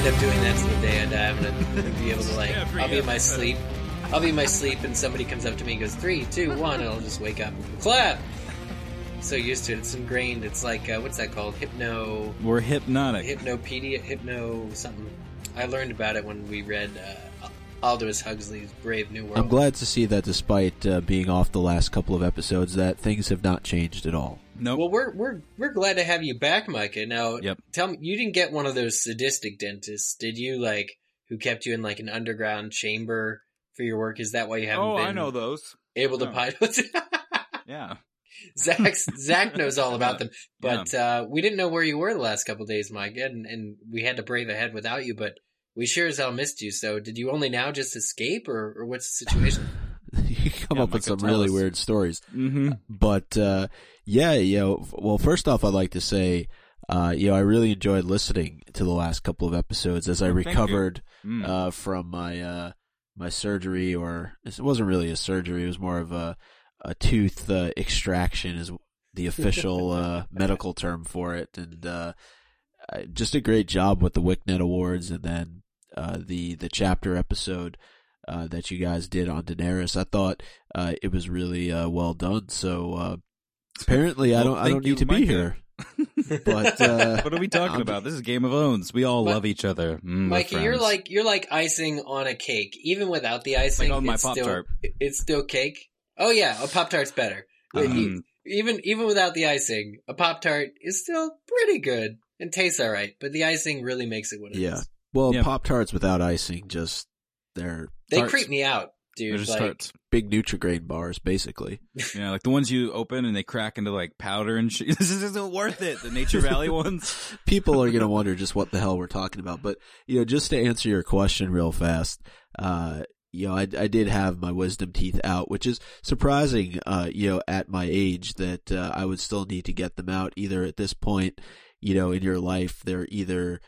end up doing that to the day I die. I'm gonna be able to like, Every I'll be in my sleep. I'll be in my sleep, and somebody comes up to me and goes three, two, one, and I'll just wake up, clap. So used to it, it's ingrained. It's like uh, what's that called? Hypno, We're hypnotic. hypnopedia, hypno something. I learned about it when we read uh, Aldous Huxley's Brave New World. I'm glad to see that despite uh, being off the last couple of episodes, that things have not changed at all. Nope. Well, we're we're we're glad to have you back, Micah. Now, Yep. tell me, you didn't get one of those sadistic dentists, did you? Like, who kept you in like an underground chamber for your work? Is that why you haven't oh, been I know those. able to pilot? Yeah. Zach Zach knows all about them, but uh, we didn't know where you were the last couple days, Micah, and, and we had to brave ahead without you. But we sure as hell missed you. So, did you only now just escape, or, or what's the situation? come Yeah, up with some really us. weird stories. Mm-hmm. But uh, yeah, you know, well, first off, I'd like to say, uh, you know, I really enjoyed listening to the last couple of episodes as I Oh, recovered Mm. uh, from my uh, my surgery, or it wasn't really a surgery; it was more of a a tooth uh, extraction, is the official uh, medical term for it, and just a great job with the WickNet Awards, and then uh, the the chapter episode. Uh, that you guys did on Daenerys, I thought uh, it was really uh, well done. So uh, apparently, I don't I don't need to be here. But uh, what are we talking I'm- about? This is Game of Thrones. We all Mi- love each other. Mm, Mikey, you're like you're like icing on a cake. Even without the icing, on my it's still Pop-Tart. it's still cake. Oh yeah, a pop tart's better. But e- even even without the icing, a pop tart is still pretty good and tastes all right. But the icing really makes it what it is. Yeah. well, Yeah. Pop Tarts without icing just they're They Tarts. creep me out, They're dude. just Like, tarts. big Nutrigrain bars, basically. Yeah, like the ones you open and they crack into like powder and shit. This isn't worth it. The Nature Valley ones. People are going to wonder just what the hell we're talking about. But, you know, just to answer your question real fast, uh, you know, I, I did have my wisdom teeth out, which is surprising, uh, you know, at my age that, uh, I would still need to get them out either at this point, you know, in your life, they're either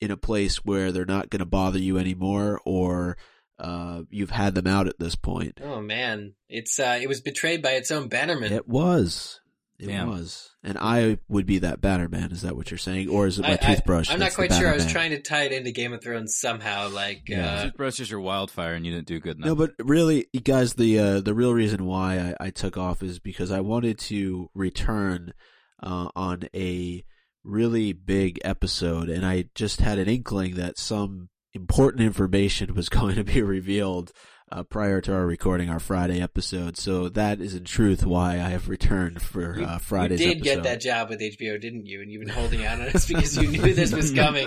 in a place where they're not going to bother you anymore or, uh, you've had them out at this point. oh man, it's uh, it was betrayed by its own bannerman. It was. It Damn. was. And I would be that Batterman, is that what you're saying? Or is it my I, I, toothbrush? I'm not quite sure. I was trying to tie it into Game of Thrones somehow. Like, Yeah. uh, Toothbrush is your wildfire, and you didn't do good enough. No, but really, you guys, the uh, the real reason why I, I took off is because I wanted to return uh, on a really big episode, and I just had an inkling that some important information was going to be revealed uh, prior to our recording our Friday episode. So that is in truth why I have returned for you, uh, Friday's you did episode. get that job with HBO, didn't you? And you've been holding out on us because you knew this was coming,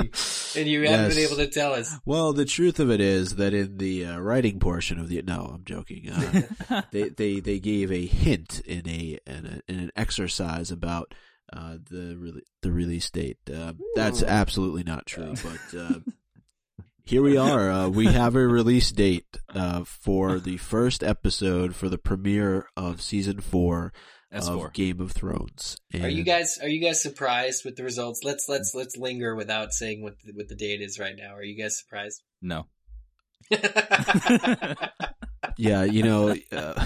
and you haven't been able to tell us. Well, the truth of it is that in the uh, writing portion of the no, I'm joking. Uh, they they they gave a hint in a in, a, in an exercise about uh, the re- the release date. Uh, that's absolutely not true, but. Here we are. Uh, we have a release date uh, for the first episode for the premiere of season four That's of. Game of Thrones. Are you guys are you guys surprised with the results? Let's let's let's linger without saying what the, what the date is right now. Are you guys surprised? No. Yeah, you know. Uh,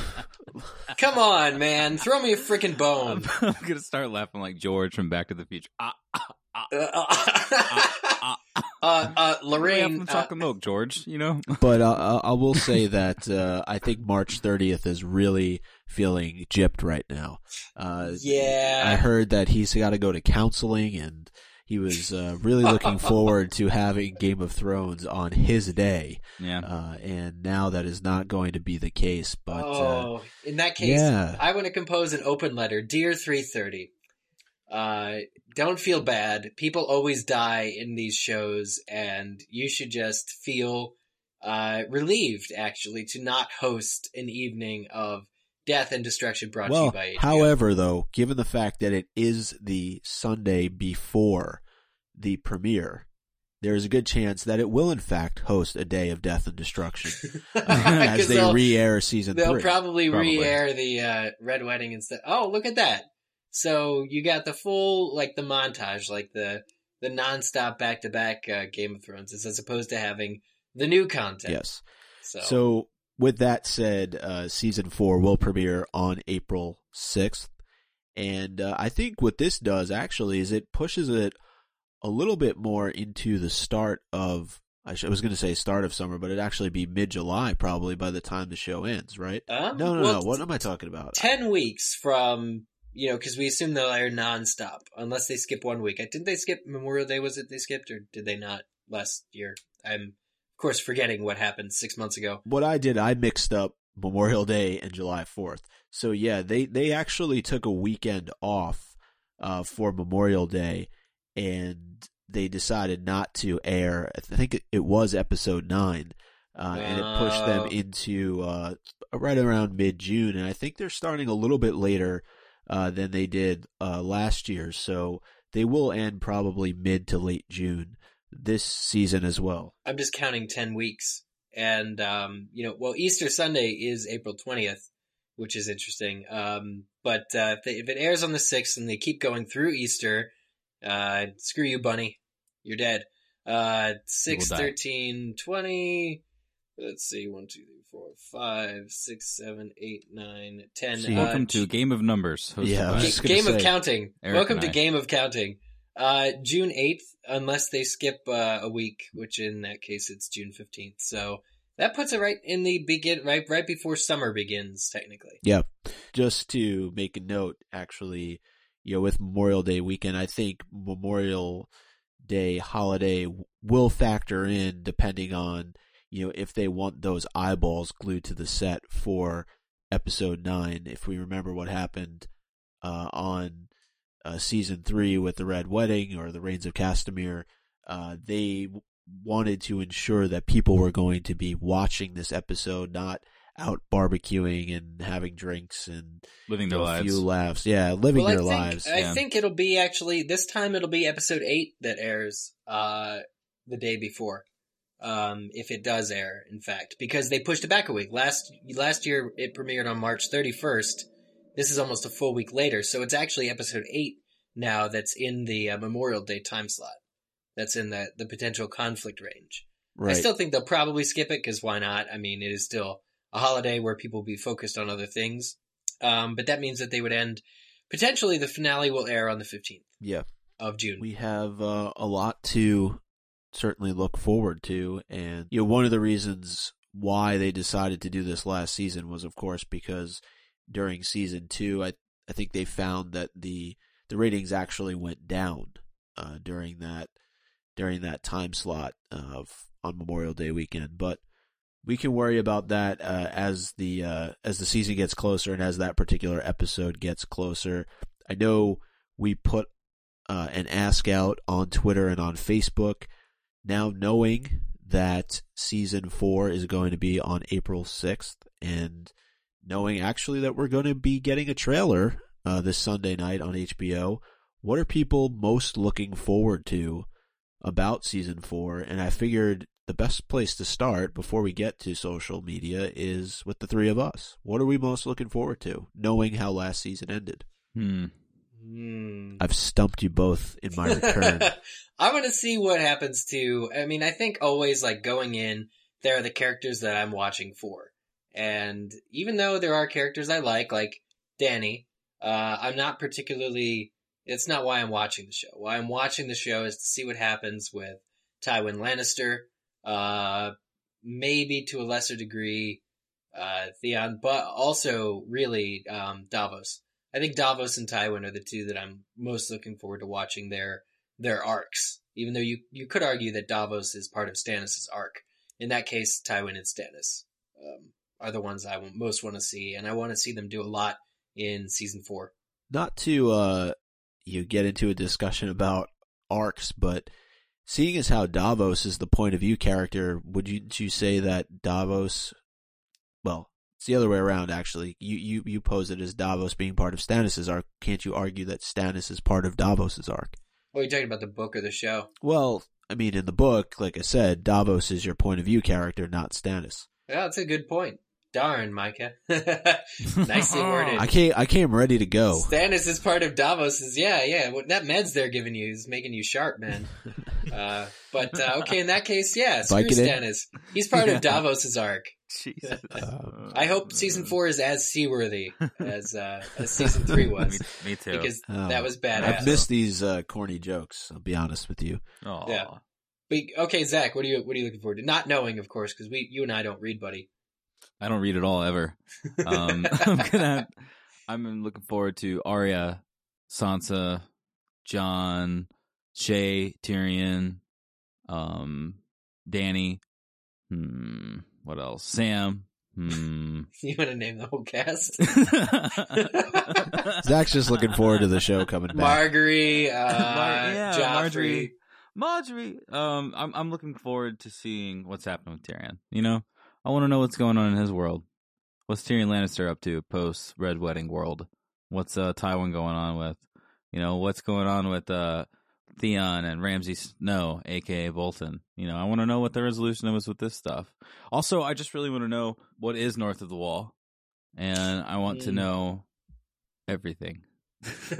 Come on, man, throw me a freaking bone. I'm gonna start laughing like George from Back to the Future. Ah, uh, ah, uh, uh, Lorraine, Lorraine, from uh, chocolate milk, George. You know. but uh, I I will say that uh, I think March 30th is really feeling gypped right now. Uh, yeah, I heard that he's got to go to counseling, and he was uh, really looking forward to having Game of Thrones on his day. Yeah. Uh, and now that is not going to be the case. But uh, oh, in that case, yeah. I want to compose an open letter, dear 330. Uh, don't feel bad. People always die in these shows, and you should just feel uh, relieved, actually, to not host an evening of death and destruction brought to you by HBO. however, though, given the fact that it is the Sunday before the premiere. There is a good chance that it will, in fact, host a day of death and destruction uh, as 'Cause they re-air season They'll three. probably, Probably. re-air the uh, Red Wedding instead. Oh, look at that! So you got the full, like the montage, like the the nonstop back to back Game of Thrones, as opposed to having the new content. yes. So, So, with that said, uh, season four will premiere on April 6th. And uh, I think what this does actually is it pushes it a little bit more into the start of. I, was going to say start of summer, but it'd actually be mid July probably by the time the show ends, right? Um, No, no, well, no. What am I talking about? Ten weeks from you know because we assume they'll air nonstop unless they skip one week. I didn't they skip Memorial Day? Was it they skipped or did they not last year? I'm of course forgetting what happened six months ago. what I did, I mixed up Memorial Day and July 4th. So yeah, they, they actually took a weekend off, uh, for Memorial Day and they decided not to air, I think it, was episode nine, uh, and it pushed them Oh. into, uh, right around mid-June. And I think they're starting a little bit later, uh, than they did, uh, last year. So they will end probably mid to late June this season as well. I'm just counting 10 weeks. And, um, you know, well, Easter Sunday is April 20th, which is interesting. Um, but, uh, if, they, if it airs on the 6th and they keep going through Easter, uh, screw you, bunny. You're dead. Uh, 6, die. 13, 20. Let's see, 1, 2, 3, 4, 5, 6, 7, 8, 9, 10. See, uh, Welcome to Game of Numbers. hosted Yeah, I by- was Ga- just gonna Game of say, Counting. Eric Welcome and to I. Game of Counting. Uh, June 8th, unless they skip uh, a week, which in that case it's June 15th. So that puts it right in the begin, right, right before summer begins, technically. Yeah. Just to make a note, actually, you know, with Memorial Day weekend, I think Memorial Day holiday will factor in depending on, you know, if they want those eyeballs glued to the set for episode nine. If we remember what happened, uh, on, uh, season three with the Red Wedding or the Rains of Castamere, uh, they w- wanted to ensure that people were going to be watching this episode, not out barbecuing and having drinks and living their know, a lives. few laughs. Yeah, living well, their I think, lives. I yeah. think it'll be actually, this time it'll be episode 8 that airs, uh, the day before. Um, if it does air, in fact, because they pushed it back a week. Last, last year it premiered on March 31st. This is almost a full week later, so it's actually episode 8 now that's in the uh, Memorial Day time slot. That's in the, the potential conflict range. right. I still think they'll probably skip it because why not? I mean, it is still a holiday where people will be focused on other things. Um, but that means that they would end, potentially the finale will air on the 15th yeah, of June. we have uh, a lot to certainly look forward to, and you know, one of the reasons why they decided to do this last season was, of course, because during season two, I I think they found that the the ratings actually went down uh, during that during that time slot of on Memorial Day weekend, but we can worry about that uh, as the uh, as the season gets closer and as that particular episode gets closer. I know we put uh, an ask out on Twitter and on Facebook. Now knowing that season four is going to be on April sixth, and knowing actually that we're going to be getting a trailer uh, this Sunday night on HBO, what are people most looking forward to about season four? And I figured the best place to start before we get to social media is with the three of us. What are we most looking forward to, knowing how last season ended? Hmm. Hmm. I've stumped you both in my return. I want to see what happens to. I mean, I think always like going in, there are the characters that I'm watching for, and even though there are characters I like, like Dany, uh, I'm not particularly. It's not why I'm watching the show. Why I'm watching the show is to see what happens with Tywin Lannister, uh, maybe to a lesser degree, uh, Theon, but also really um, Davos. I think Davos and Tywin are the two that I'm most looking forward to watching their their arcs. Even though you you could argue that Davos is part of Stannis' arc. In that case, Tywin and Stannis um, are the ones I most want to see, and I want to see them do a lot in season four. Not to uh, you get into a discussion about arcs, but seeing as how Davos is the point of view character, would you, you say that Davos? Well, it's the other way around. Actually, you you you pose it as Davos being part of Stannis' arc. Can't you argue that Stannis is part of Davos' arc? What are talking about, the book or the show? Well, I mean, in the book, like I said, Davos is your point of view character, not Stannis. Yeah, that's a good point. Darn, Micah. Nicely worded. I came I came ready to go. Stannis is part of Davos's. Yeah, yeah. What that meds they're giving you is making you sharp, man. Uh, but uh, okay, in that case, yeah, screw Vicodin? Stannis. He's part Yeah. of Davos's arc. Jesus. Um, I hope season four is as seaworthy as uh, as season three was me too. because Oh, that was badass. I've missed these uh, corny jokes. I'll be honest with you. Aw. yeah. But, okay, Zach, what are you what are you looking forward to? Not knowing, of course, because we you and I don't read, buddy. I don't read at all ever. Um, I'm gonna. I'm looking forward to Arya, Sansa, Jon, Shae, Tyrion, um, Dany. Hmm. What else? Sam. Hmm. you want to name the whole cast? Zach's just looking forward to the show coming back. Margaery, uh, Mar- yeah, Joffrey. Margaery. Margaery. Um, I'm I'm looking forward to seeing what's happening with Tyrion. You know, I want to know what's going on in his world. What's Tyrion Lannister up to post Red Wedding world? What's uh Tywin going on with? You know, what's going on with uh Theon and Ramsay Snow, aka Bolton? You know, I want to know what the resolution was with this stuff. Also, I just really want to know what is north of the wall, and I want to Mm. know everything. do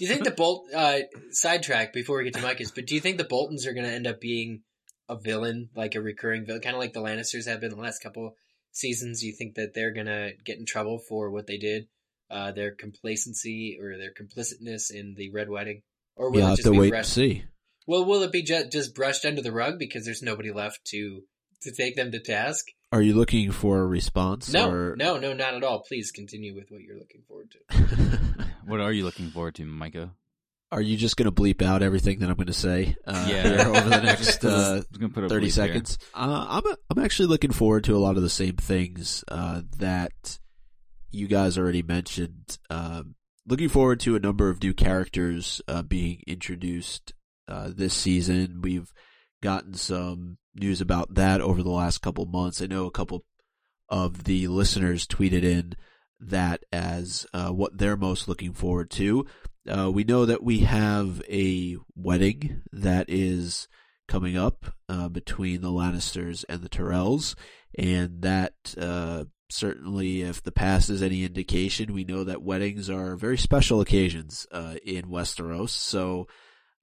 you think the Bolt uh, sidetrack before we get to Micah's? But do you think the Boltons are going to end up being a villain, like a recurring villain, kind of like the Lannisters have been the last couple seasons? You think that they're going to get in trouble for what they did, uh, their complacency or their complicitness in the Red Wedding, or will You'll it have just to be wait and brushed? see. Well, will it be ju- just brushed under the rug because there's nobody left to to take them to task? Are you looking for a response? No, or... no, no, not at all. Please continue with what you're looking forward to. What are you looking forward to, Micah? Are you just going to bleep out everything that I'm going to say uh, Yeah. here over the next uh, put 30 seconds? Uh, I'm, I'm actually looking forward to a lot of the same things uh, that you guys already mentioned. Um, looking forward to a number of new characters uh, being introduced uh, this season. We've gotten some news about that over the last couple months. I know a couple of the listeners tweeted in that as uh, what they're most looking forward to. Uh, we know that we have a wedding that is coming up uh, between the Lannisters and the Tyrells, and that uh, certainly, if the past is any indication, we know that weddings are very special occasions uh, in Westeros. So,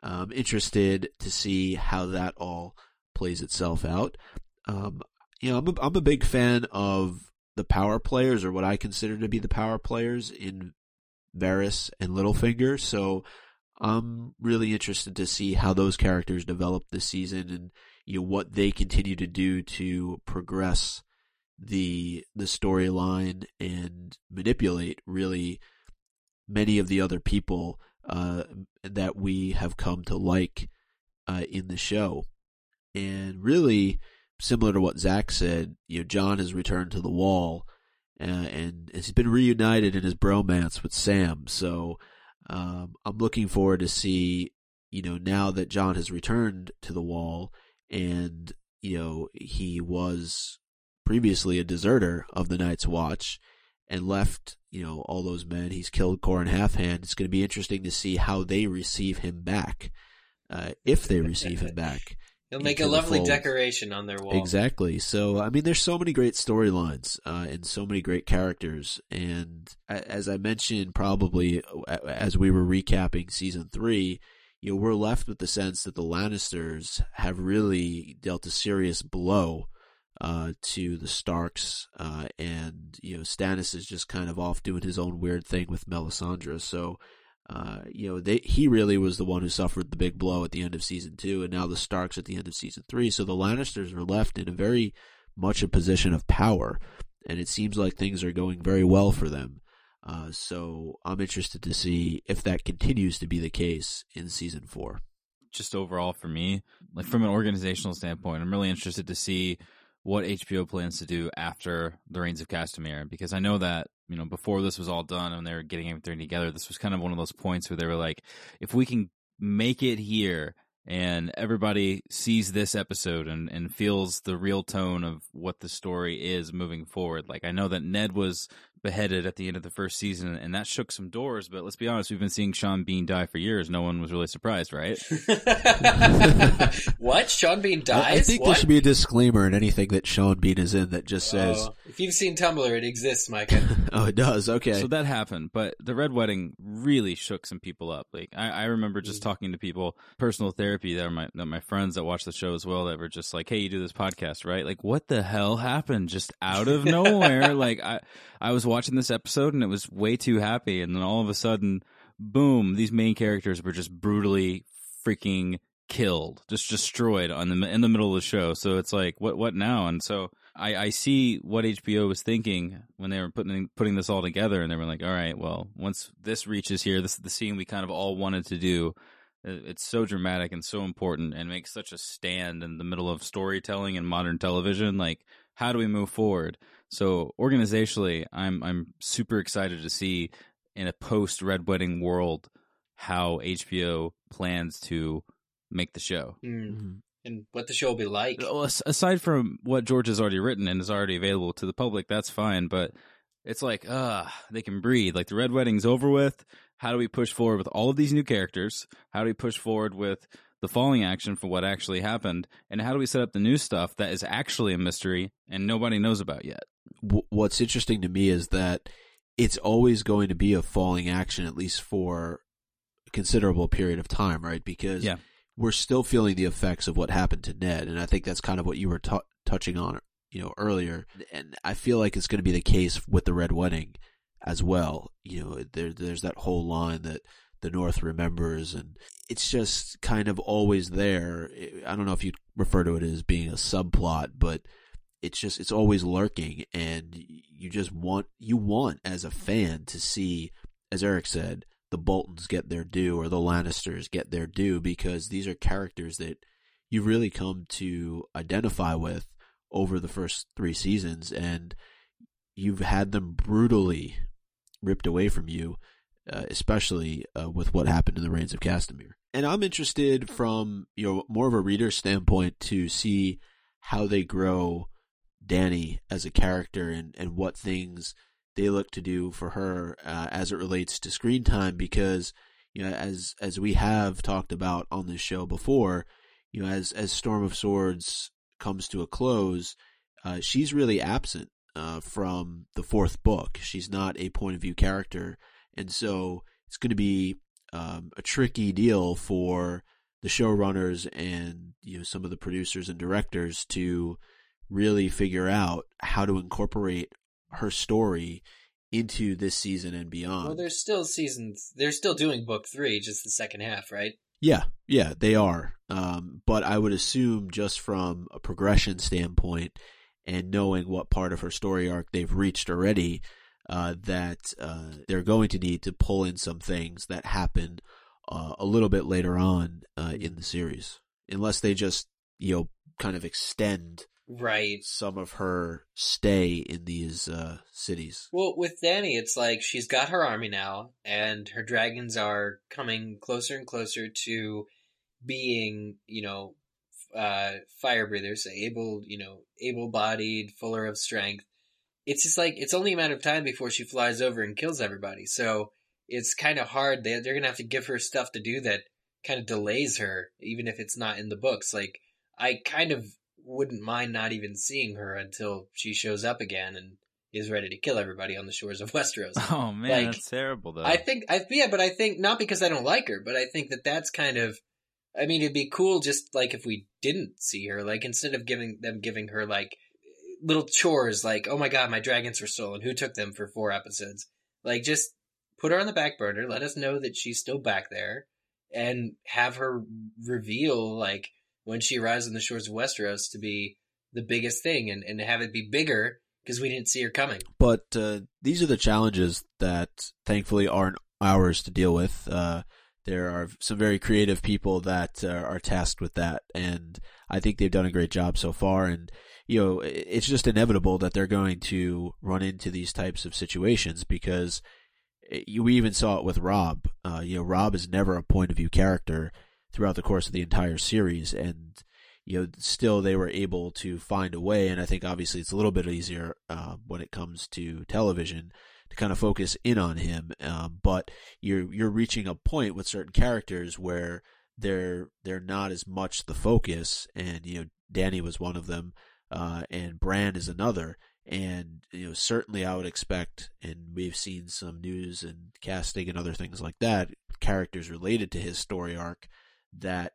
I'm interested to see how that all plays itself out. Um, you know, I'm a, I'm a big fan of the power players, or what I consider to be the power players in Varys and Littlefinger. So I'm really interested to see how those characters develop this season and you know what they continue to do to progress the the storyline and manipulate really many of the other people uh, that we have come to like uh, in the show. And really, similar to what Zach said, you know, Jon has returned to the wall, uh, and has been reunited in his bromance with Sam. So um, I'm looking forward to see, you know, now that Jon has returned to the wall, and you know he was previously a deserter of the Night's Watch and left, you know, all those men. He's killed Qhorin Halfhand. It's going to be interesting to see how they receive him back, uh, if they receive him back. He'll make a lovely fold. decoration on their wall. Exactly. So, I mean, there's so many great storylines uh, and so many great characters. And as I mentioned, probably as we were recapping season three, you know, we're left with the sense that the Lannisters have really dealt a serious blow uh, to the Starks, uh, and you know, Stannis is just kind of off doing his own weird thing with Melisandre. So, uh, you know, they, he really was the one who suffered the big blow at the end of season two, and now the Starks at the end of season three. So the Lannisters are left in a very much a position of power, and it seems like things are going very well for them. Uh, so I'm interested to see if that continues to be the case in season four. just overall for me, like from an organizational standpoint, I'm really interested to see what HBO plans to do after the Rains of Castamere because I know that you know before this was all done and they were getting everything together, this was kind of one of those points where they were like, if we can make it here and everybody sees this episode and, and feels the real tone of what the story is moving forward. Like I know that Ned was beheaded at the end of the first season, and that shook some doors. But let's be honest, we've been seeing Sean Bean die for years. No one was really surprised, right? what? Sean Bean dies? I, I think what? there should be a disclaimer in anything that Sean Bean is in that just says, Oh, if you've seen Tumblr, it exists, Micah. "Oh, it does." Okay. So that happened, but the Red Wedding really shook some people up. Like I, I remember just mm. talking to people, personal therapy that are my that my friends that watch the show as well, that were just like, "Hey, you do this podcast, right? Like, what the hell happened just out of nowhere?" like I, I was watching this episode and it was way too happy, and then all of a sudden, boom! These main characters were just brutally freaking killed, just destroyed on the in the middle of the show. So it's like, what what now? And so I, I see what HBO was thinking when they were putting putting this all together, and they were like, "All right, well, once this reaches here, this is the scene we kind of all wanted to do. Uh, it's so dramatic and so important, and makes such a stand in the middle of storytelling and modern television. Like, how do we move forward? So, organizationally, I'm I'm super excited to see in a post Red Wedding world how HBO plans to make the show. Hmm. Mhm. And what the show will be like. Well, aside from what George has already written and is already available to the public, that's fine. But it's like, ah, they can breathe. Like the Red Wedding's over with. How do we push forward with all of these new characters? How do we push forward with the falling action for what actually happened? And how do we set up the new stuff that is actually a mystery and nobody knows about yet? W- what's interesting to me is that it's always going to be a falling action, at least for a considerable period of time, right? Because Yeah. we're still feeling the effects of what happened to Ned, and I think that's kind of what you were t- touching on, you know, earlier. And I feel like it's going to be the case with the Red Wedding as well. You know, there, there's that whole line that the North remembers, and it's just kind of always there. I don't know if you'd refer to it as being a subplot, but it's just it's always lurking and you just want you want as a fan to see as Eric said the Boltons get their due or the Lannisters get their due because these are characters that you really come to identify with over the first 3 seasons and you've had them brutally ripped away from you uh, especially uh, with what happened in the rains of Castamere. And I'm interested from you know more of a reader standpoint to see how they grow Dany as a character and, and what things they look to do for her uh, as it relates to screen time because you know as as we have talked about on this show before you know as as Storm of Swords comes to a close uh, she's really absent uh, from the fourth book. She's not a point of view character. And so it's going to be um, a tricky deal for the showrunners and you know some of the producers and directors to really figure out how to incorporate her story into this season and beyond. Well, there's still seasons. They're still doing book three, just the second half, right? yeah, yeah, they are. Um, but I would assume just from a progression standpoint and knowing what part of her story arc they've reached already, uh, that uh, they're going to need to pull in some things that happen uh, a little bit later on uh, in the series, unless they just you know kind of extend Right. some of her stay in these uh, cities. Well, with Dany, it's like she's got her army now, and her dragons are coming closer and closer to being, you know, uh, fire breathers, able, you know, able-bodied, fuller of strength. It's just like it's only a matter of time before she flies over and kills everybody. So it's kind of hard. They they're gonna have to give her stuff to do that kind of delays her, even if it's not in the books. Like I kind of wouldn't mind not even seeing her until she shows up again and is ready to kill everybody on the shores of Westeros. Oh man, Like, that's terrible though. I think I yeah, but I think not because I don't like her, but I think that that's kind of. I mean, it'd be cool just like if we didn't see her, like instead of giving them giving her like little chores, like oh my god, my dragons were stolen. Who took them for four episodes? Like just put her on the back burner. Let us know that she's still back there, and have her reveal like when she arrives on the shores of Westeros to be the biggest thing, and and to have it be bigger because we didn't see her coming. But uh, these are the challenges that thankfully aren't ours to deal with. Uh, there are some very creative people that uh, are tasked with that, and I think they've done a great job so far. And you know, it's just inevitable that they're going to run into these types of situations because it- you we even saw it with Robb. Uh, you know, Robb is never a point of view character throughout the course of the entire series, and you know, still they were able to find a way. And I think obviously it's a little bit easier uh, when it comes to television to kind of focus in on him. Um, but you're you're reaching a point with certain characters where they're they're not as much the focus, and you know Dany was one of them, uh, and Bran is another. And you know, certainly, I would expect, and we've seen some news and casting and other things like that, characters related to his story arc that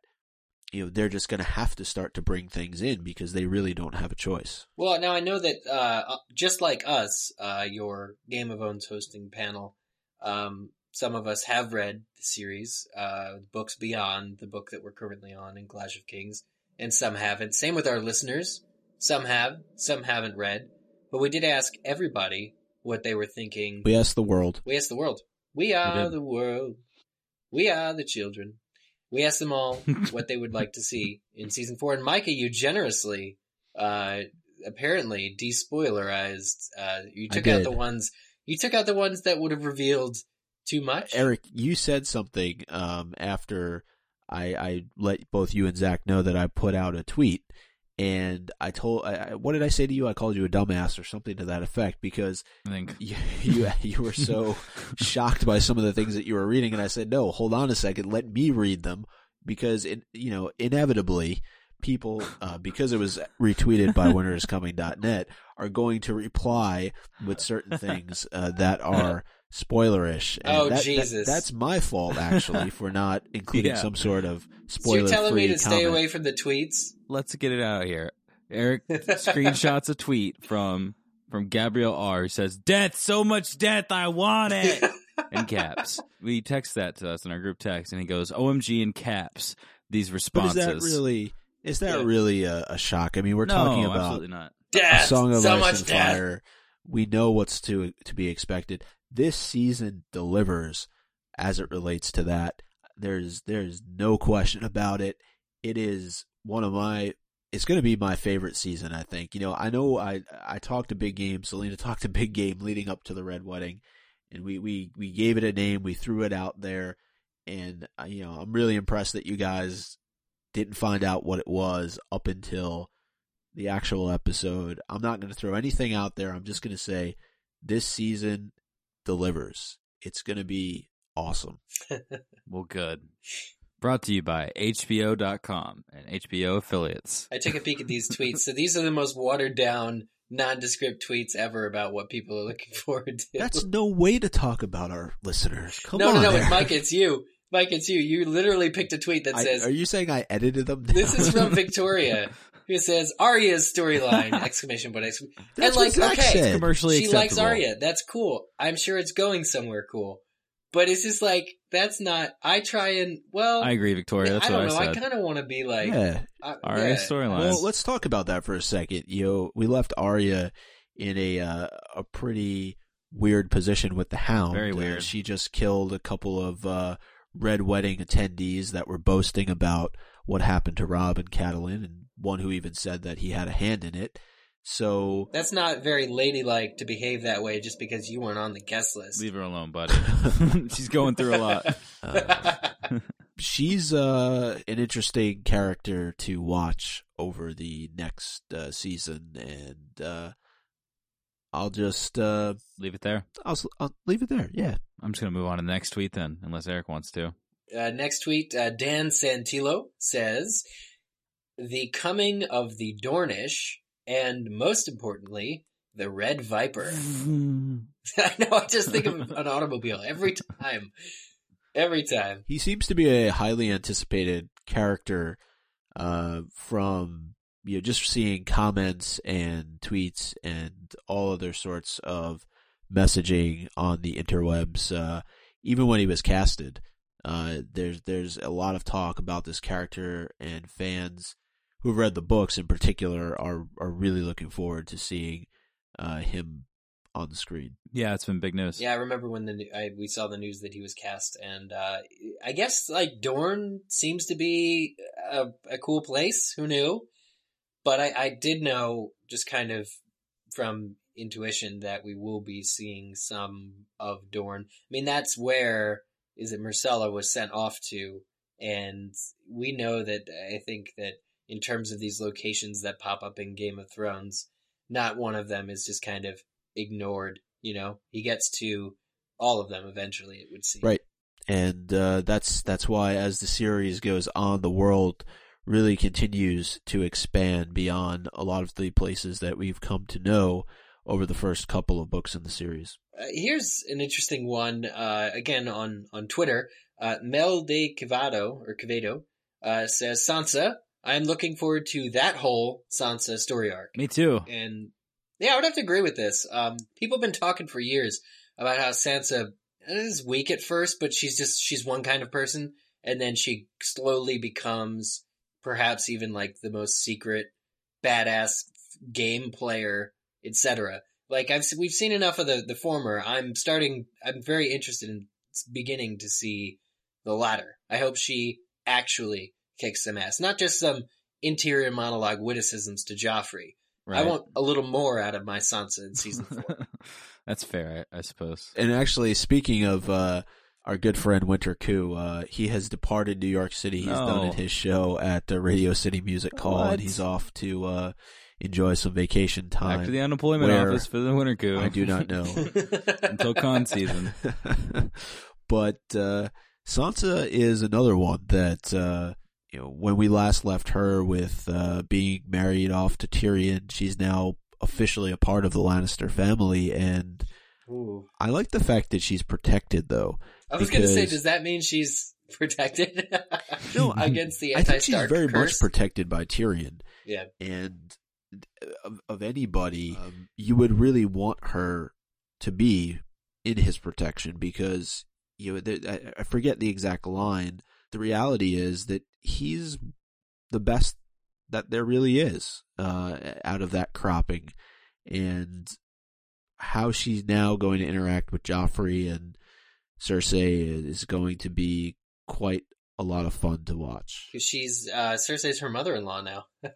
you know they're just going to have to start to bring things in because they really don't have a choice. Well, now I know that uh, just like us, uh, your Game of Owns hosting panel, um, some of us have read the series, uh, books beyond the book that we're currently on in Clash of Kings, and some haven't. Same with our listeners. Some have, some haven't read. But we did ask everybody what they were thinking. We asked the world. We asked the world. We are did. the world. We are the children. We asked them all what they would like to see in season four. And Micah, you generously, uh, apparently despoilerized. Uh, you took out the ones. You took out the ones that would have revealed too much. Eric, you said something um, after I, I let both you and Zach know that I put out a tweet, and I told, I, what did I say to you? I called you a dumbass or something to that effect because I think. you you, you were so shocked by some of the things that you were reading, and I said, no, hold on a second, let me read them because it, you know, inevitably. People, uh, because it was retweeted by winteriscoming.net, are going to reply with certain things uh, that are spoilerish. And Oh, that- that- Jesus. that's my fault actually for not including Yeah. some sort of so spoiler. you're telling me free to stay away from the tweets? Let's get it out here. Eric screenshots a tweet from from Gabriel R. who says, "Death, so much death, I want it." in caps. We text that to us in our group text, and he goes, "OMG" in caps. These responses. But is responses. that really? Is that Yeah. really a, a shock? I mean, we're no, talking about absolutely not. a Death. Song of so Ice much and death. Fire. We know what's to to be expected. This season delivers as it relates to that. There's there's no question about it. It is one of my. It's going to be my favorite season. I think. You know, I know I I talked a big game. Selena talked a big game leading up to the Red Wedding, and we we we gave it a name. We threw it out there, and uh, you know, I'm really impressed that you guys didn't find out what it was up until the actual episode. I'm not going to throw anything out there. I'm just going to say this season delivers. It's going to be awesome. Well, good. Brought to you by HBO.com and HBO affiliates. I took a peek at these tweets. So these are the most watered down, nondescript tweets ever about what people are looking forward to. That's no way to talk about our listeners. Come no, on, no, no, Eric. Mike, it's you. Mike, it's you. You literally picked a tweet that I- says, are you saying I edited them? "This is from Victoria." Who says Arya's storyline? Exclamation point! Exclamation. That's and what like, Zach okay, said. Commercially she likes acceptable. Arya. That's cool. I'm sure it's going somewhere cool. But it's just like that's not. I try and well, I agree, Victoria. That's I don't what know. I I, kind of want to be like, yeah. I, Arya yeah. storyline. Well, let's talk about that for a second. You know, we left Arya in a uh, a pretty weird position with the Hound. Very Uh, weird. she just killed a couple of uh, Red Wedding attendees that were boasting about what happened to Robb and Catelyn, and one who even said that he had a hand in it. So That's not very ladylike to behave that way just because you weren't on the guest list. Leave her alone, buddy. She's going through a lot. uh, she's uh, an interesting character to watch over the next uh, season, and uh, I'll just uh, Leave it there. I'll, s- I'll leave it there. Yeah. I'm just gonna move on to the next tweet then, unless Eric wants to. Uh, next tweet, uh, Dan Santillo says, "The coming of the Dornish, and most importantly, the Red Viper." I know. I just think of an automobile every time. Every time. He seems to be a highly anticipated character uh, from you know just seeing comments and tweets and all other sorts of messaging on the interwebs. Uh, even when he was casted, uh, there's there's a lot of talk about this character, and fans who've read the books in particular are are really looking forward to seeing uh, him on the screen. Yeah, it's been big news. Yeah, I remember when the I, we saw the news that he was cast, and uh, I guess like Dorne seems to be a, a cool place. Who knew? But I, I did know just kind of from intuition that we will be seeing some of Dorne. I mean, that's where is it Myrcella was sent off to, and we know that I think that in terms of these locations that pop up in Game of Thrones, not one of them is just kind of ignored You know, he gets to all of them eventually. It would seem. Right. and uh, that's that's why as the series goes on, the world really continues to expand beyond a lot of the places that we've come to know over the first couple of books in the series. Uh, here's an interesting one. Uh, again on on Twitter, uh, Mel de Quevedo or Quevedo uh, says Sansa. I'm looking forward to that whole Sansa story arc. Me too. And yeah, I would have to agree with this. Um, people have been talking for years about how Sansa is weak at first, but she's just she's one kind of person, and then she slowly becomes perhaps even like the most secret, badass game player, etc. Like I've we've seen enough of the the former. I'm starting. I'm very interested in beginning to see the latter. I hope she actually kicks some ass, not just some interior monologue witticisms to Joffrey. I want a little more out of my Sansa in season four. That's fair, I, I, suppose. And actually, speaking of uh, our good friend Winter Koo, uh, he has departed New York City. He's No. done his show at the Radio City Music Hall, What? and he's off to uh, enjoy some vacation time. Back to the unemployment office for the winter coup. I do not know. Until con season. but uh, Sansa is another one that uh, you know when we last left her with uh, being married off to Tyrion, she's now officially a part of the Lannister family, and Ooh. I like the fact that she's protected though. I was going to say, does that mean she's protected No, against the I think she's anti-Stark very much protected by Tyrion, yeah, and of, of anybody, um, you would really want her to be in his protection because you know there, I, I forget the exact line. The reality is that he's the best that there really is uh, out of that cropping, and how she's now going to interact with Joffrey and Cersei is going to be quite a lot of fun to watch. because she's uh, Cersei's her mother-in-law now.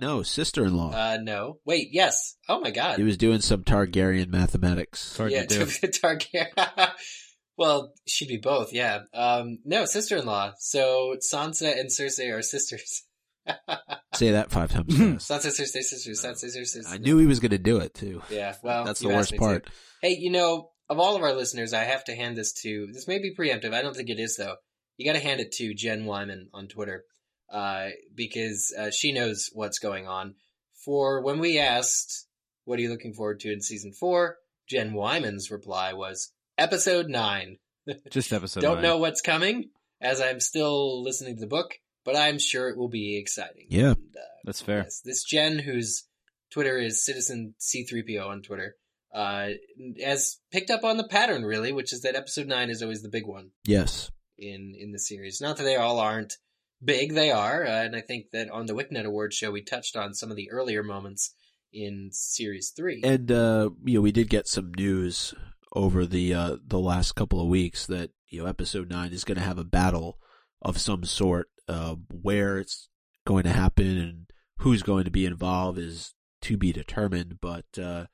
No, sister-in-law. uh, no, wait, yes. Oh my God, He was doing some Targaryen mathematics. It's hard yeah, to do. Targaryen. Well, she'd be both. Yeah. Um, no, sister-in-law. So Sansa and Cersei are sisters. Say that five times. Sansa, Cersei, sisters. Sansa, Cersei, sisters. I knew he was going to do it too. Yeah. Well, That's the worst me to. part. Hey, you know, of all of our listeners, I have to hand this to. This may be preemptive. I don't think it is though. You got to hand it to Jen Wyman on Twitter, uh, because uh, she knows what's going on. For when we asked, "What are you looking forward to in season four? Jen Wyman's reply was episode nine. Just episode Don't nine. know what's coming, as I'm still listening to the book, but I'm sure it will be exciting. Yeah. And, uh, That's fair. Yes, this Jen, whose Twitter is Citizen C3PO on Twitter, uh, has picked up on the pattern really, which is that episode nine is always the big one Yes. in in the series. Not that they all aren't big, they are, uh, and I think that on the Wicknet Awards show we touched on some of the earlier moments in series three. And uh, you know, we did get some news over the uh, the last couple of weeks that you know episode nine is going to have a battle of some sort. Uh, where it's going to happen and who's going to be involved is to be determined. But uh,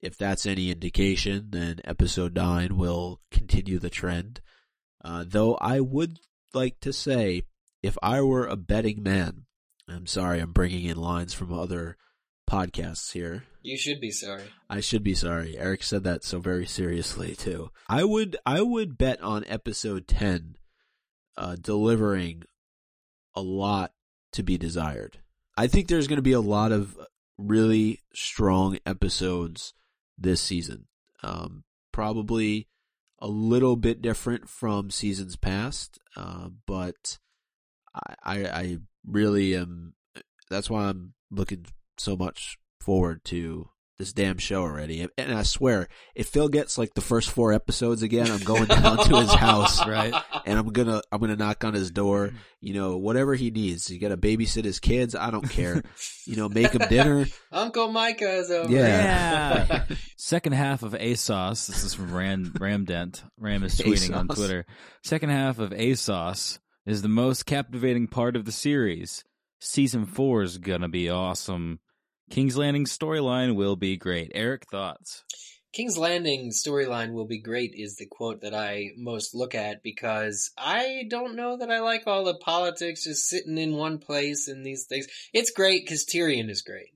if that's any indication, then episode nine will continue the trend. Uh, though I would like to say, if I were a betting man, I'm sorry, I'm bringing in lines from other podcasts here. you should be sorry. I should be sorry. Eric said that so very seriously too. I would I would bet on episode 10 uh delivering a lot to be desired. I think there's going to be a lot of really strong episodes this season. Um probably a little bit different from seasons past, uh, but I, I I really am that's why I'm looking so much forward to this damn show already. And I swear, if Phil gets like the first four episodes again, I'm going down to his house Right. and I'm gonna I'm gonna knock on his door. Hmm. You know, whatever he needs. You gotta babysit his kids. I don't care. You know, make him dinner. Uncle Micah is over. Yeah. Second half of ASOS. This is from Ram, Ram Dent. Ram is tweeting on Twitter. Second half of ASOS is the most captivating part of the series. Season four is gonna be awesome. King's Landing storyline will be great. Eric, thoughts? King's Landing storyline will be great is the quote that I most look at because I don't know that I like all the politics just sitting in one place and these things. It's great because Tyrion is great,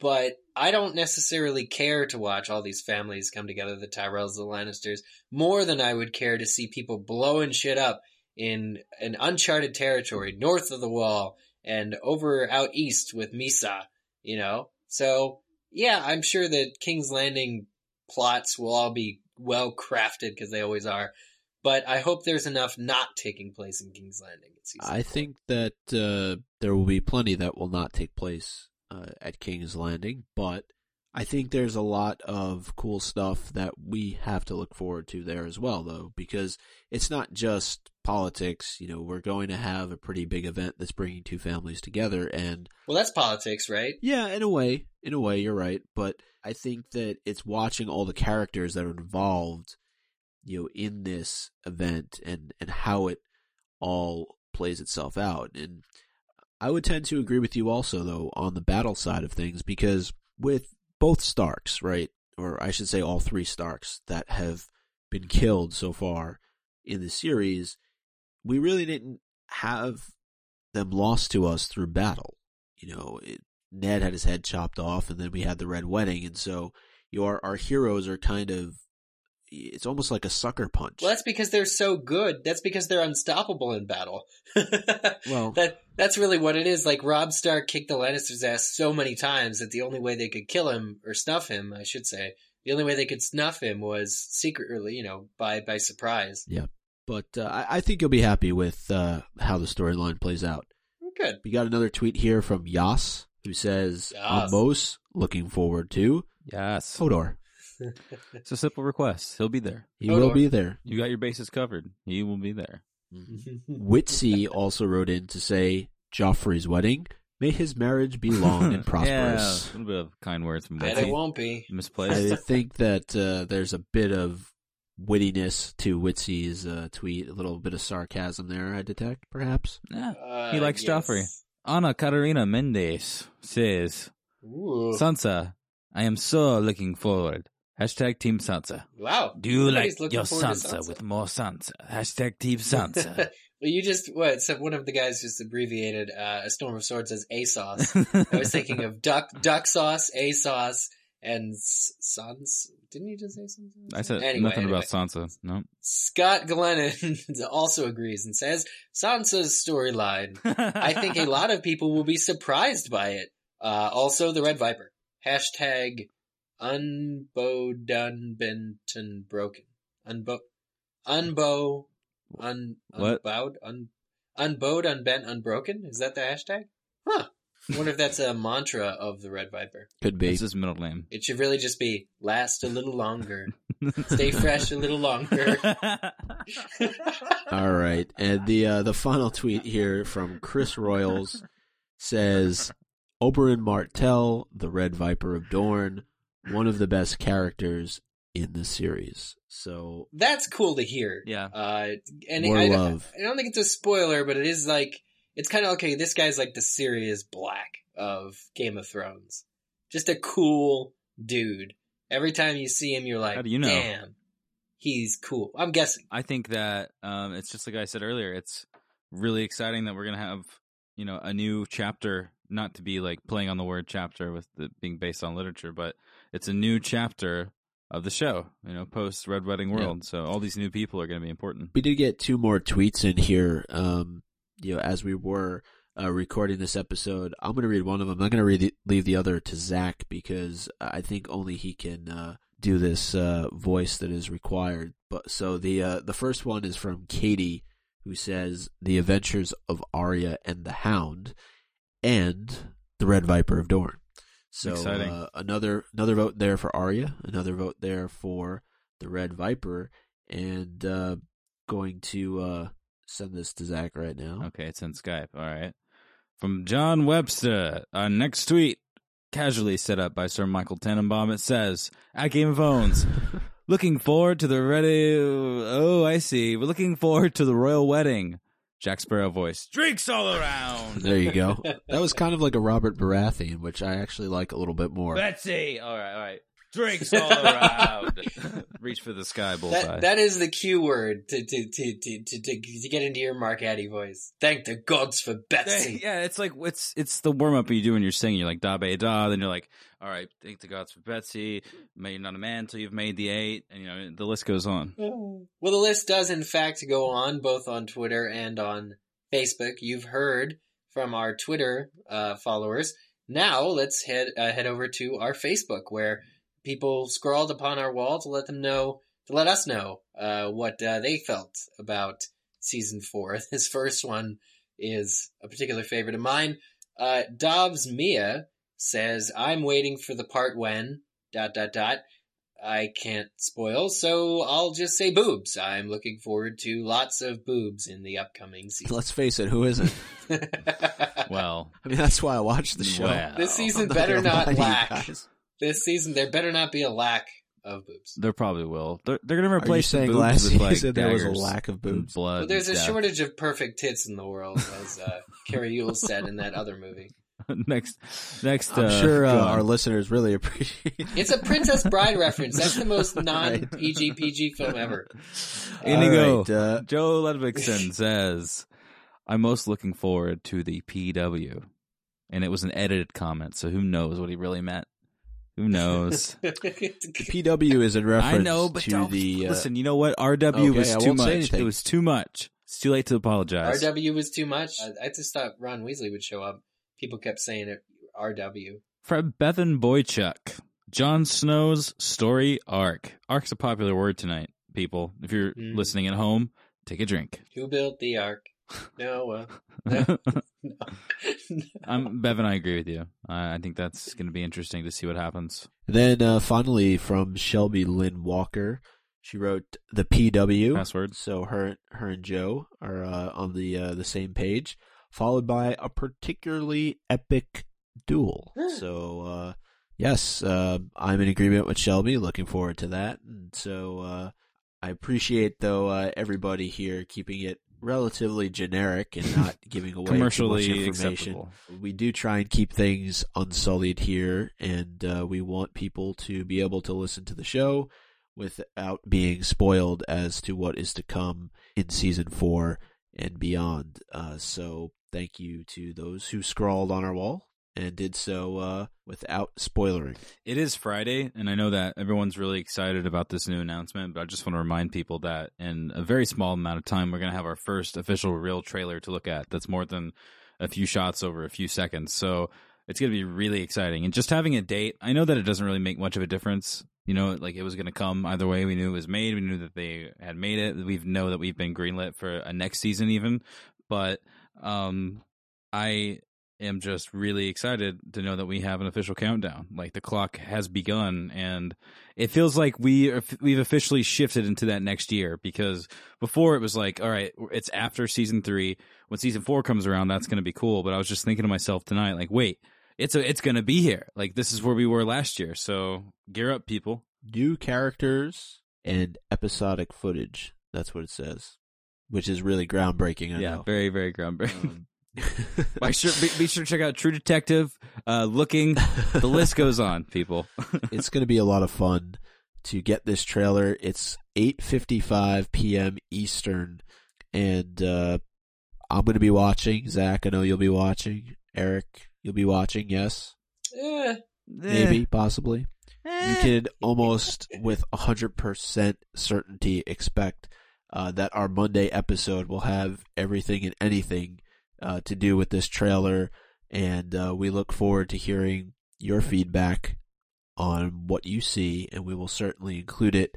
but I don't necessarily care to watch all these families come together, the Tyrells, the Lannisters, more than I would care to see people blowing shit up in an uncharted territory north of the wall and over out east with Mhysa, you know? So, yeah, I'm sure that King's Landing plots will all be well crafted because they always are. But I hope there's enough not taking place in King's Landing. I think that uh, there will be plenty that will not take place uh, at King's Landing, but I think there's a lot of cool stuff that we have to look forward to there as well, though, because it's not just politics. You know, we're going to have a pretty big event that's bringing two families together, and well, that's politics, right? yeah, in a way, in a way, you're right. But I think that it's watching all the characters that are involved, you know, in this event and and how it all plays itself out. And I would tend to agree with you also, though, on the battle side of things, because with both Starks, right, or I should say all three Starks that have been killed so far in the series, we really didn't have them lost to us through battle. You know, it, Ned had his head chopped off, and then we had the Red Wedding, and so your our our heroes are kind of it's almost like a sucker punch. Well, that's because they're so good. That's because they're unstoppable in battle. Well- that that's really what it is. Like Robb Stark kicked the Lannisters' ass so many times that the only way they could kill him or snuff him, I should say, the only way they could snuff him was secretly, you know, by by surprise. But uh, I, I think you'll be happy with uh, how the storyline plays out. Good. We got another tweet here from Yas who says, Yas. "Amos looking forward to Yes. Hodor. It's a simple request. He'll be there. He Hodor. will be there." You got your bases covered. He will be there. Witsy also wrote in to say, "Joffrey's wedding. May his marriage be long and prosperous." yeah, a little bit of kind words from Bet it won't be. Misplaced. I think that uh, there's a bit of wittiness to Witsy's uh, tweet, a little bit of sarcasm there. I detect, perhaps. Yeah. Uh, He likes Joffrey. Ana Katarina Mendes says, Ooh. Sansa, I am so looking forward. Hashtag Team Sansa. wow. Do you Everybody's like your forward to Sansa, with more Sansa? Hashtag Team Sansa. well, you just what? So one of the guys just abbreviated uh, a storm of swords as ASOS. I was thinking of duck duck sauce, ASOS, and s- sans. Didn't you just say something? I said Anyway, nothing anyway. about Sansa. No. Scott Glennon also agrees and says Sansa's storyline. I think a lot of people will be surprised by it. Uh, also, the Red Viper. Hashtag unbowdunbenton broken. Unbow, unbow, un, unbowed, un, unbowed, unbent, unbroken? Is that the hashtag? Huh. I wonder if that's a mantra of the Red Viper. Could be. It's his middle name. It should really just be last a little longer, stay fresh a little longer. All right, and the uh, the final tweet here from Chris Royals says, "Oberyn Martell, the Red Viper of Dorne, one of the best characters in the series." So That's cool to hear. yeah. Uh, and More I, love. I don't think it's a spoiler, but it is like it's kind of okay. This guy's like the Sirius Black of Game of Thrones, just a cool dude. Every time you see him, you're like, How do you know? damn, he's cool. I'm guessing. I think that um, it's just like I said earlier. It's really exciting that we're gonna have you know a new chapter. Not to be like playing on the word chapter with it being based on literature, but it's a new chapter of the show. You know, post Red Wedding Yeah. World. So all these new people are gonna be important. we did get two more tweets in here. Um, you know, as we were uh, recording this episode, I'm going to read one of them. I'm going to read the, leave the other to Zach because I think only he can uh, do this uh, voice that is required. But so the uh, the first one is from Katie, who says the Adventures of Arya and the Hound, and the Red Viper of Dorne. So uh, another another vote there for Arya, another vote there for the Red Viper, and uh, going to uh, send this to Zach right now. Okay, it's in Skype. All right. From John Webster, our next tweet, casually set up by Sir Michael Tannenbaum, it says, at Game of Owns, looking forward to the ready. Oh, I see. We're looking forward to the royal wedding. Jack Sparrow voice. Drinks all around. There you go. that was kind of like a Robert Baratheon, which I actually like a little bit more. Betsy. All right, all right. Drinks all around. Reach for the sky, bullseye. That, that is the cue word to to, to, to, to, to to get into your Mark Addy voice. Thank the gods for Betsy. yeah, it's like it's it's the warm up you do when you're singing. You're like da be da, then you're like, all right, thank the gods for Betsy. May you're not a man until you've made the eight, and you know the list goes on. Well, the list does in fact go on both on Twitter and on Facebook. You've heard from our Twitter uh, followers. Now let's head uh, head over to our Facebook where people scrawled upon our wall to let them know to let us know uh, what uh, they felt about season four. This first one is a particular favorite of mine. Uh, Dobbs Mia says, "I'm waiting for the part when dot dot dot." I can't spoil, so I'll just say boobs. I'm looking forward to lots of boobs in the upcoming season. Let's face it, who isn't? Well, I mean, that's why I watched the show. Well. this season better not to you lack. Guys. This season there better not be a lack of boobs. there probably will. They're, they're gonna replace the saying boobs last with like season there was a lack of and boobs? blood. Well, there's a death. shortage of perfect tits in the world, as uh, Cary Elwes said in that other movie. next, next. I'm uh, sure uh, our listeners really appreciate. It's a Princess Bride reference. That's the most non PG PG film ever. Inigo. All right, uh, Joe Ludvigson says, "I'm most looking forward to the PW," and it was an edited comment, so who knows what he really meant? Who knows? PW is in reference I know, but to don't, the. Uh, listen. You know what? RW Okay, was I too much. It was too much. It's too late to apologize. RW was too much. I, I just thought Ron Weasley would show up. People kept saying it. RW. From Bethan Boychuk, Jon Snow's story arc. Arc's a popular word tonight, people. If you're Mm. listening at home, take a drink. Who built the Ark? Noah. I'm Bevan. I agree with you. I I think that's going to be interesting to see what happens. then uh, finally from Shelby Lynn Walker, she wrote the PW. Password. So her, her and Joe are uh, on the uh, the same page, followed by a particularly epic duel. so uh, yes, uh, I'm in agreement with Shelby. Looking forward to that. And so uh, I appreciate though uh, everybody here keeping it relatively generic and not giving away too much Commercially information. acceptable. We do try and keep things unsullied here, and uh, we want people to be able to listen to the show without being spoiled as to what is to come in season four and beyond. Uh, so, thank you to those who scrawled on our wall and did so uh, without spoilering. It is Friday, and I know that everyone's really excited about this new announcement, but I just want to remind people that in a very small amount of time, we're going to have our first official real trailer to look at that's more than a few shots over a few seconds. So it's going to be really exciting. And just having a date, I know that it doesn't really make much of a difference. You know, like it was going to come either way. We knew it was made. We knew that they had made it. We know that we've been greenlit for a next season, even. But um, I am just really excited to know that we have an official countdown. Like the clock has begun, and it feels like we are, we've officially shifted into that next year. Because before it was like, all right, it's after season three. When season four comes around, that's going to be cool. But I was just thinking to myself tonight, like, wait, it's a, it's going to be here. Like this is where we were last year. So gear up, people. New characters and episodic footage. That's what it says, which is really groundbreaking. I yeah, know. very very groundbreaking. Um, Be sure, be, be sure to check out True Detective. Uh, looking, the list goes on, people. it's going to be a lot of fun to get this trailer. It's 8:55 p.m. Eastern and uh I'm going to be watching. Zach, I know you'll be watching. Eric, you'll be watching. Yes. Eh, Maybe, possibly. Eh. You can almost with 100% certainty expect uh, that our Monday episode will have everything and anything uh, to do with this trailer, and uh, we look forward to hearing your feedback on what you see, and we will certainly include it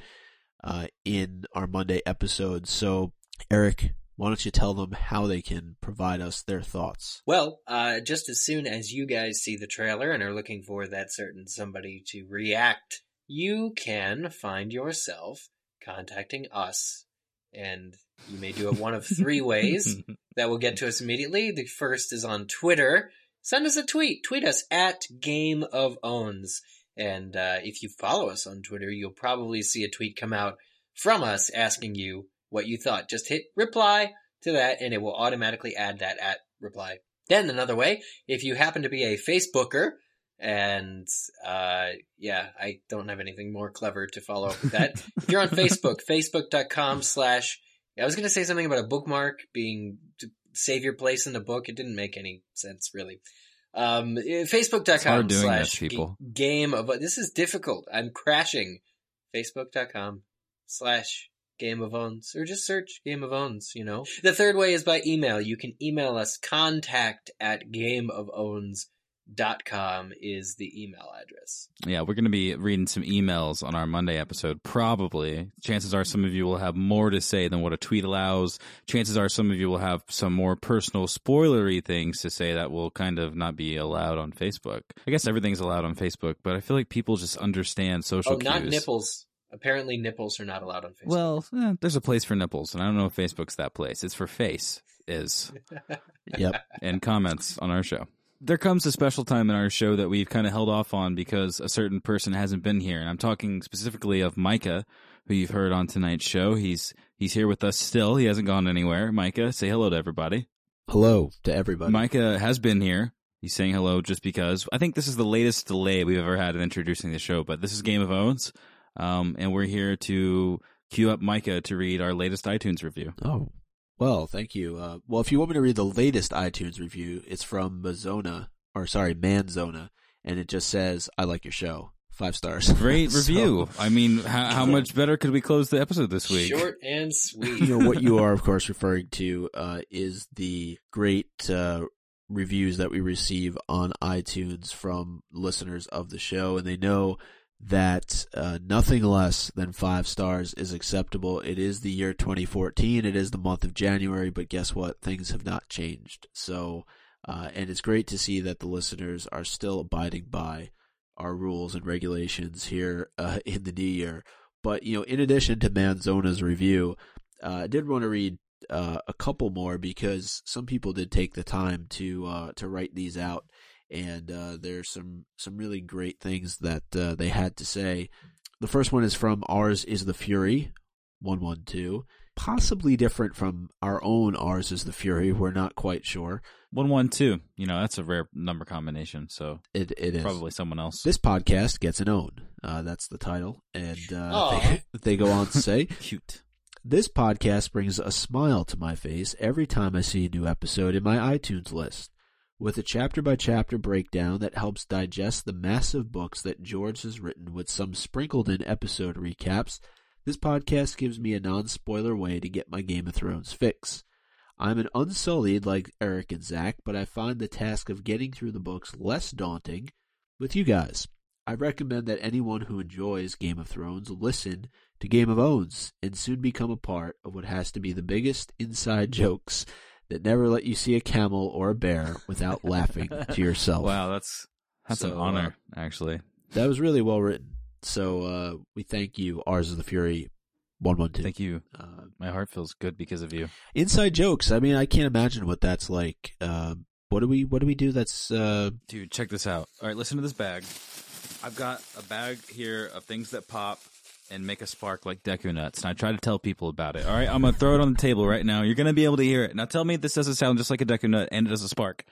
uh, in our Monday episode. So, Eric, why don't you tell them how they can provide us their thoughts? Well, uh, just as soon as you guys see the trailer and are looking for that certain somebody to react, you can find yourself contacting us. And you may do it one of three ways that will get to us immediately. The first is on Twitter. Send us a tweet. Tweet us at Game of Owns. And uh, if you follow us on Twitter, you'll probably see a tweet come out from us asking you what you thought. Just hit reply to that and it will automatically add that at reply. Then another way, if you happen to be a Facebooker And uh, yeah, I don't have anything more clever to follow up with that. if you're on Facebook, facebook.com slash. I was going to say something about a bookmark being to save your place in the book. It didn't make any sense, really. Um, It's Facebook.com slash this, people. game of. This is difficult. I'm crashing. Facebook.com slash Game of Owns, or just search Game of Owns, you know. The third way is by email. You can email us contact at game of gameofowns.com is the email address. Yeah, we're going to be reading some emails on our Monday episode. Probably. Chances are some of you will have more to say than what a tweet allows. Chances are some of you will have some more personal spoilery things to say that will kind of not be allowed on Facebook. I guess everything's allowed on Facebook, but I feel like people just understand social Oh, not cues. nipples. Apparently nipples are not allowed on Facebook. Well, eh, there's a place for nipples, and I don't know if Facebook's that place. It's for face is Yep. and comments on our show. There comes a special time in our show that we've kind of held off on because a certain person hasn't been here, and I'm talking specifically of Micah, who you've heard on tonight's show. He's he's here with us still. He hasn't gone anywhere. Micah, say hello to everybody. Hello to everybody. Micah has been here. He's saying hello just because I think this is the latest delay we've ever had in introducing the show. But this is Game of Owns, um, and we're here to queue up Micah to read our latest iTunes review. Oh, well, thank you. Uh, well, if you want me to read the latest iTunes review, it's from Mazona, or sorry, Manzona, and it just says, "I like your show." Five stars. Great So, review. I mean, how, how much better could we close the episode this week? Short and sweet. you know what you are, of course, referring to uh, is the great uh, reviews that we receive on iTunes from listeners of the show, and they know that uh, nothing less than five stars is acceptable. It is the year 2014. It is the month of January, but guess what? Things have not changed. So, uh, and it's great to see that the listeners are still abiding by our rules and regulations here uh, in the new year. But you know, in addition to Manzona's review, uh, I did want to read uh, a couple more because some people did take the time to uh, to write these out, and uh, there's some some really great things that uh, they had to say. The first one is from ours is the Fury, one one two, possibly different from our own ours is the Fury. We're not quite sure. One one two. You know, that's a rare number combination. So It it is probably someone else. This podcast gets an own. Uh, that's the title, and uh, they, they go on to say. Cute. This podcast brings a smile to my face every time I see a new episode in my iTunes list. With a chapter by chapter breakdown that helps digest the massive books that George has written with some sprinkled in episode recaps, this podcast gives me a non spoiler way to get my Game of Thrones fix. I'm an unsullied like Eric and Zach, but I find the task of getting through the books less daunting with you guys. I recommend that anyone who enjoys Game of Thrones listen to Game of Owns and soon become a part of what has to be the biggest inside jokes that never let you see a camel or a bear without laughing to yourself. Wow, that's that's an So, honor, actually. That was really well written. So uh, we thank you, Ours is the Fury, 112. Thank you. Uh, My heart feels good because of you. inside jokes. I mean, I can't imagine what that's like. Uh, what do we What do we do? That's uh, Dude, check this out. All right, listen to this bag. I've got a bag here of things that pop and make a spark like Deku Nuts, and I try to tell people about it. All right, I'm gonna throw it on the table right now. You're gonna be able to hear it. Now tell me this doesn't sound just like a Deku Nut and it does a spark.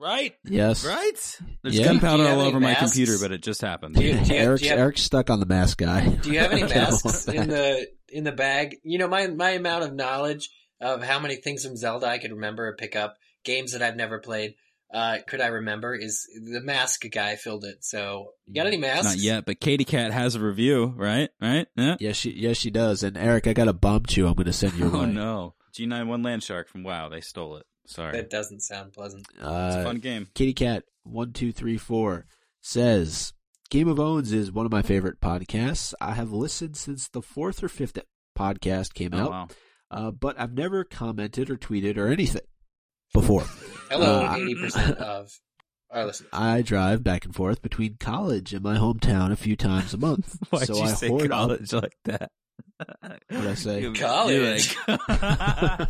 Right? yes, Right? There's Yeah. gunpowder Do all any over my computer, but it just happened. Do you- do you- Eric's, have- Eric's stuck on the mask guy. Do you have any I don't know masks in the in the bag? You know, my my amount of knowledge of how many things from Zelda I could remember or pick up, games that I've never played, uh, could I remember? Is the mask guy filled it? So you got any masks? Not yet, but Katie Cat has a review, right? Right? Yeah. Yes, she yes she does. And Eric, I got a bomb chew. I'm going to send you. Oh way. no. G91 Land Shark from WoW, they stole it. Sorry. That doesn't sound pleasant. it's a Uh, fun game. Kitty Cat one two three four says Game of Owns is one of my favorite podcasts. I have listened since the fourth or fifth podcast came Oh, out, wow. uh, but I've never commented or tweeted or anything before. Hello, Uh, eighty percent of our listeners. I drive back and forth between college and my hometown a few times a month, Why'd so you I say hoard up college like that? What'd I say? College. like-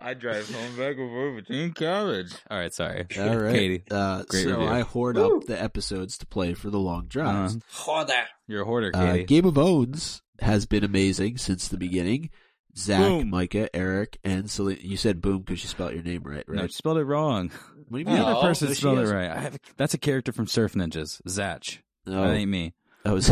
I drive home back and forth between college. All right, sorry. All right, Katie, Uh, Great so review. I hoard Woo. up the episodes to play for the long drives. Uh, Joder. you're a hoarder, Uh, Katie. Game of Owns has been amazing since the beginning. Zach, Boom. Micah, Eric, and Celine. You said boom because you spelled your name right, right? No, you spelled it wrong. what do you The mean? Oh, other person no, she spelled it is. right. I have, that's a character from Surf Ninjas. Zach. No, That ain't me. that was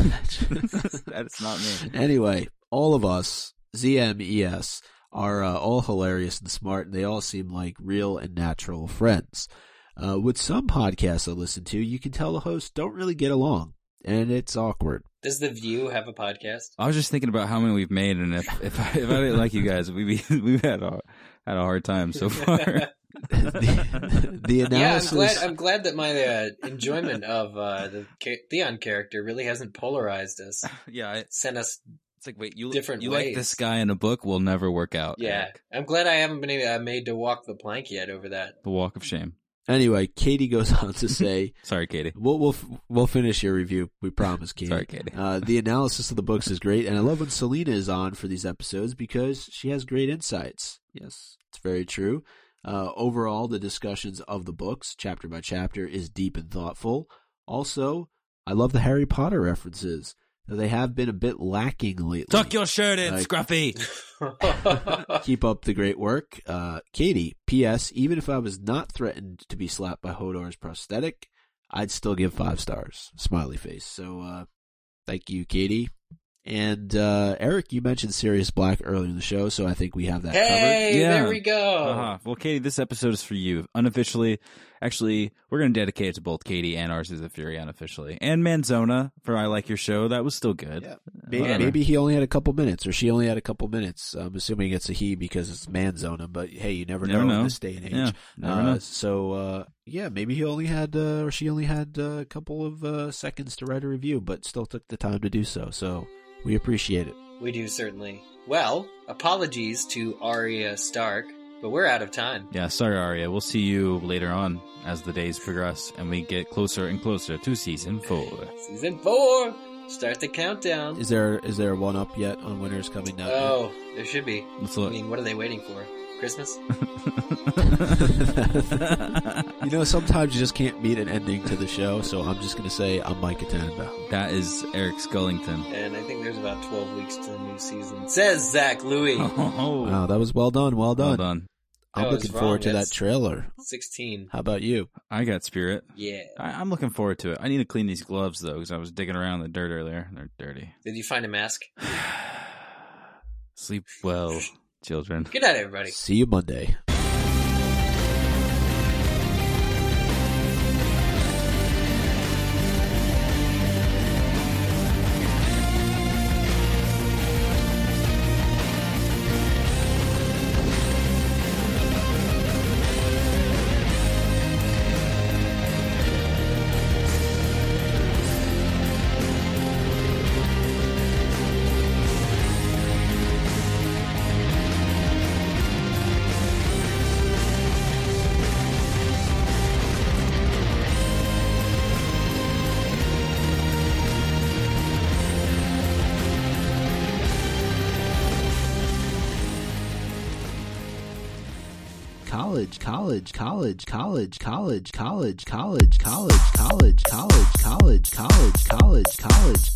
That's not me. anyway, all of us, ZMES, are uh, all hilarious and smart, and they all seem like real and natural friends. Uh, with some podcasts I listen to, you can tell the hosts don't really get along, and it's awkward. Does the View have a podcast? I was just thinking about how many we've made, and if if I, if I didn't like you guys, we we we've had a had a hard time so far. the, the Yeah, I'm glad. I'm glad that my uh, enjoyment of uh, the Theon character really hasn't polarized us. yeah, I, Sent us. it's like wait, you Different you like this guy in a book will never work out. Yeah, Eric. I'm glad I haven't been uh, made to walk the plank yet over that. the walk of shame. Anyway, Katie goes on to say, Sorry, Katie. "We'll we'll we'll finish your review. We promise, Katie." Sorry, Katie. Uh, the analysis of the books is great, and I love when Selena is on for these episodes because she has great insights. Yes, it's very true. Uh, overall, the discussions of the books, chapter by chapter, is deep and thoughtful. Also, I love the Harry Potter references. They have been a bit lacking lately. Tuck your shirt in, Like- Scruffy. Keep up the great work. Uh, Katie, P.S. Even if I was not threatened to be slapped by Hodor's prosthetic, I'd still give five stars. Smiley face. So, uh, thank you, Katie. And, uh, Eric, you mentioned Sirius Black earlier in the show, so I think we have that hey, Yeah. there we go. Uh-huh. Well, Katie, this episode is for you. Unofficially, actually, we're going to dedicate it to both Katie and Ours is the Fury unofficially. And Manzona for I Like Your Show. That was still good. Yeah. Maybe, Whatever. maybe he only had a couple minutes, or she only had a couple minutes. I'm assuming it's a he because it's Manzona, but hey, you never, Never know, know. in this day and age. Yeah, never Uh, know. So, uh, yeah, maybe he only had, uh, or she only had uh, a couple of uh, seconds to write a review, but still took the time to do so. So we appreciate it. We do certainly. Well, apologies to Arya Stark, but we're out of time. Yeah, sorry, Arya. We'll see you later on as the days progress and we get closer and closer to season four. Season four. Start the countdown. Is there is there one up yet on winners coming out? Oh, there should be. Let's look. I mean, what are they waiting for? Christmas? you know, sometimes you just can't beat an ending to the show, so I'm just gonna say I'm Mike Tannenbaum. that is Eric Scullington. And I think there's about 12 weeks to the new season. Says Zach Louie. Oh, Wow, that was well done, well done. well done. I'm looking wrong. forward to That's- that trailer. 16. How about you? I got spirit. Yeah. I, I'm looking forward to it. I need to clean these gloves though, because I was digging around in the dirt earlier. They're dirty. Did you find a mask? Sleep well, children. Good night, everybody. See you Monday. College, college, college, college, college, college, college, college, college, college, college, college, college,